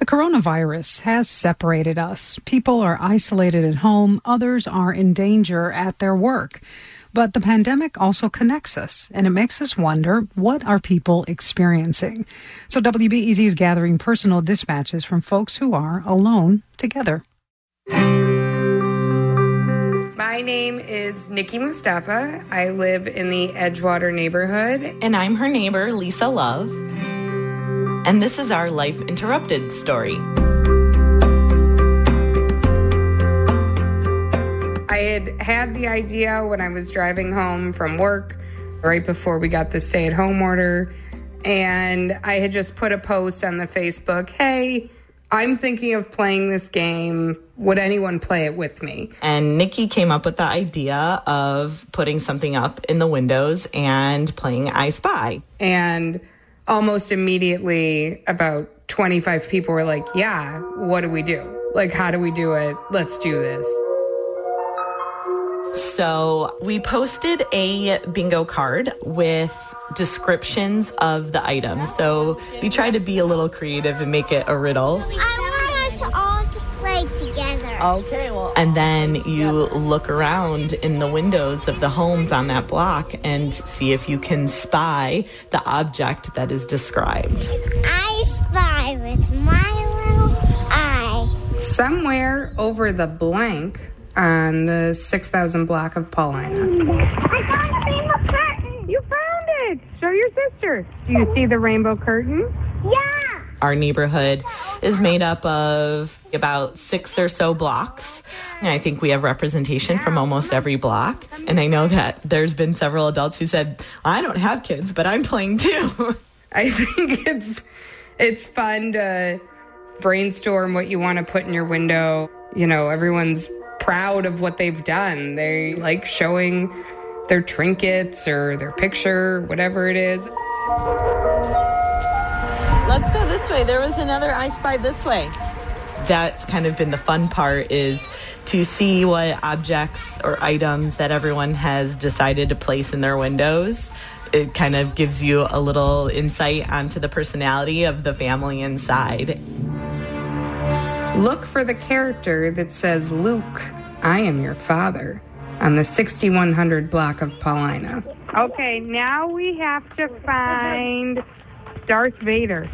The coronavirus has separated us. People are isolated at home, others are in danger at their work. But the pandemic also connects us and it makes us wonder what are people experiencing? So WBEZ is gathering personal dispatches from folks who are alone together. My name is Nikki Moustafa. I live in the Edgewater neighborhood. And I'm her neighbor, Lisa Love. And this is our Life Interrupted story. I had had the idea when I was driving home from work right before we got the stay at home order. And I had just put a post on the Facebook Hey, I'm thinking of playing this game. Would anyone play it with me? And Nikki came up with the idea of putting something up in the windows and playing I Spy. And almost immediately, about 25 people were like, Yeah, what do we do? Like, how do we do it? Let's do this. So we posted a bingo card with descriptions of the items. So we tried to be a little creative and make it a riddle. I play together. Okay, well. And then you look around in the windows of the homes on that block and see if you can spy the object that is described. I spy with my little eye. Somewhere over the blank on the 6000 block of Paulina. I found a rainbow curtain. You found it. Show your sister. Do you see the rainbow curtain? Yeah. Our neighborhood is made up of about six or so blocks. And I think we have representation from almost every block. And I know that there's been several adults who said, I don't have kids, but I'm playing too. I think it's it's fun to brainstorm what you want to put in your window. You know, everyone's proud of what they've done. They like showing their trinkets or their picture, whatever it is. Let's go this way. There was another I spy this way. That's kind of been the fun part is to see what objects or items that everyone has decided to place in their windows. It kind of gives you a little insight onto the personality of the family inside. Look for the character that says, Luke, I am your father, on the 6100 block of Paulina. Okay, now we have to find Darth Vader.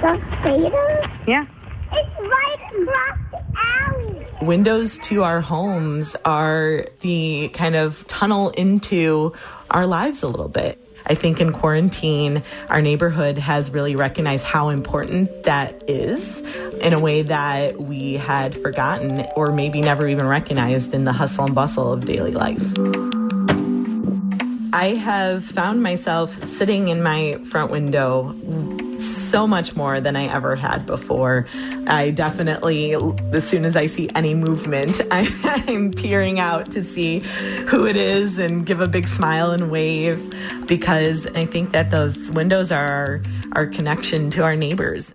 Darth Vader? Yeah. It's right across the alley. Windows to our homes are the kind of tunnel into our lives a little bit. I think in quarantine, our neighborhood has really recognized how important that is in a way that we had forgotten or maybe never even recognized in the hustle and bustle of daily life. I have found myself sitting in my front window so much more than I ever had before. I definitely, as soon as I see any movement, I, am peering out to see who it is and give a big smile and wave because I think that those windows are our connection to our neighbors.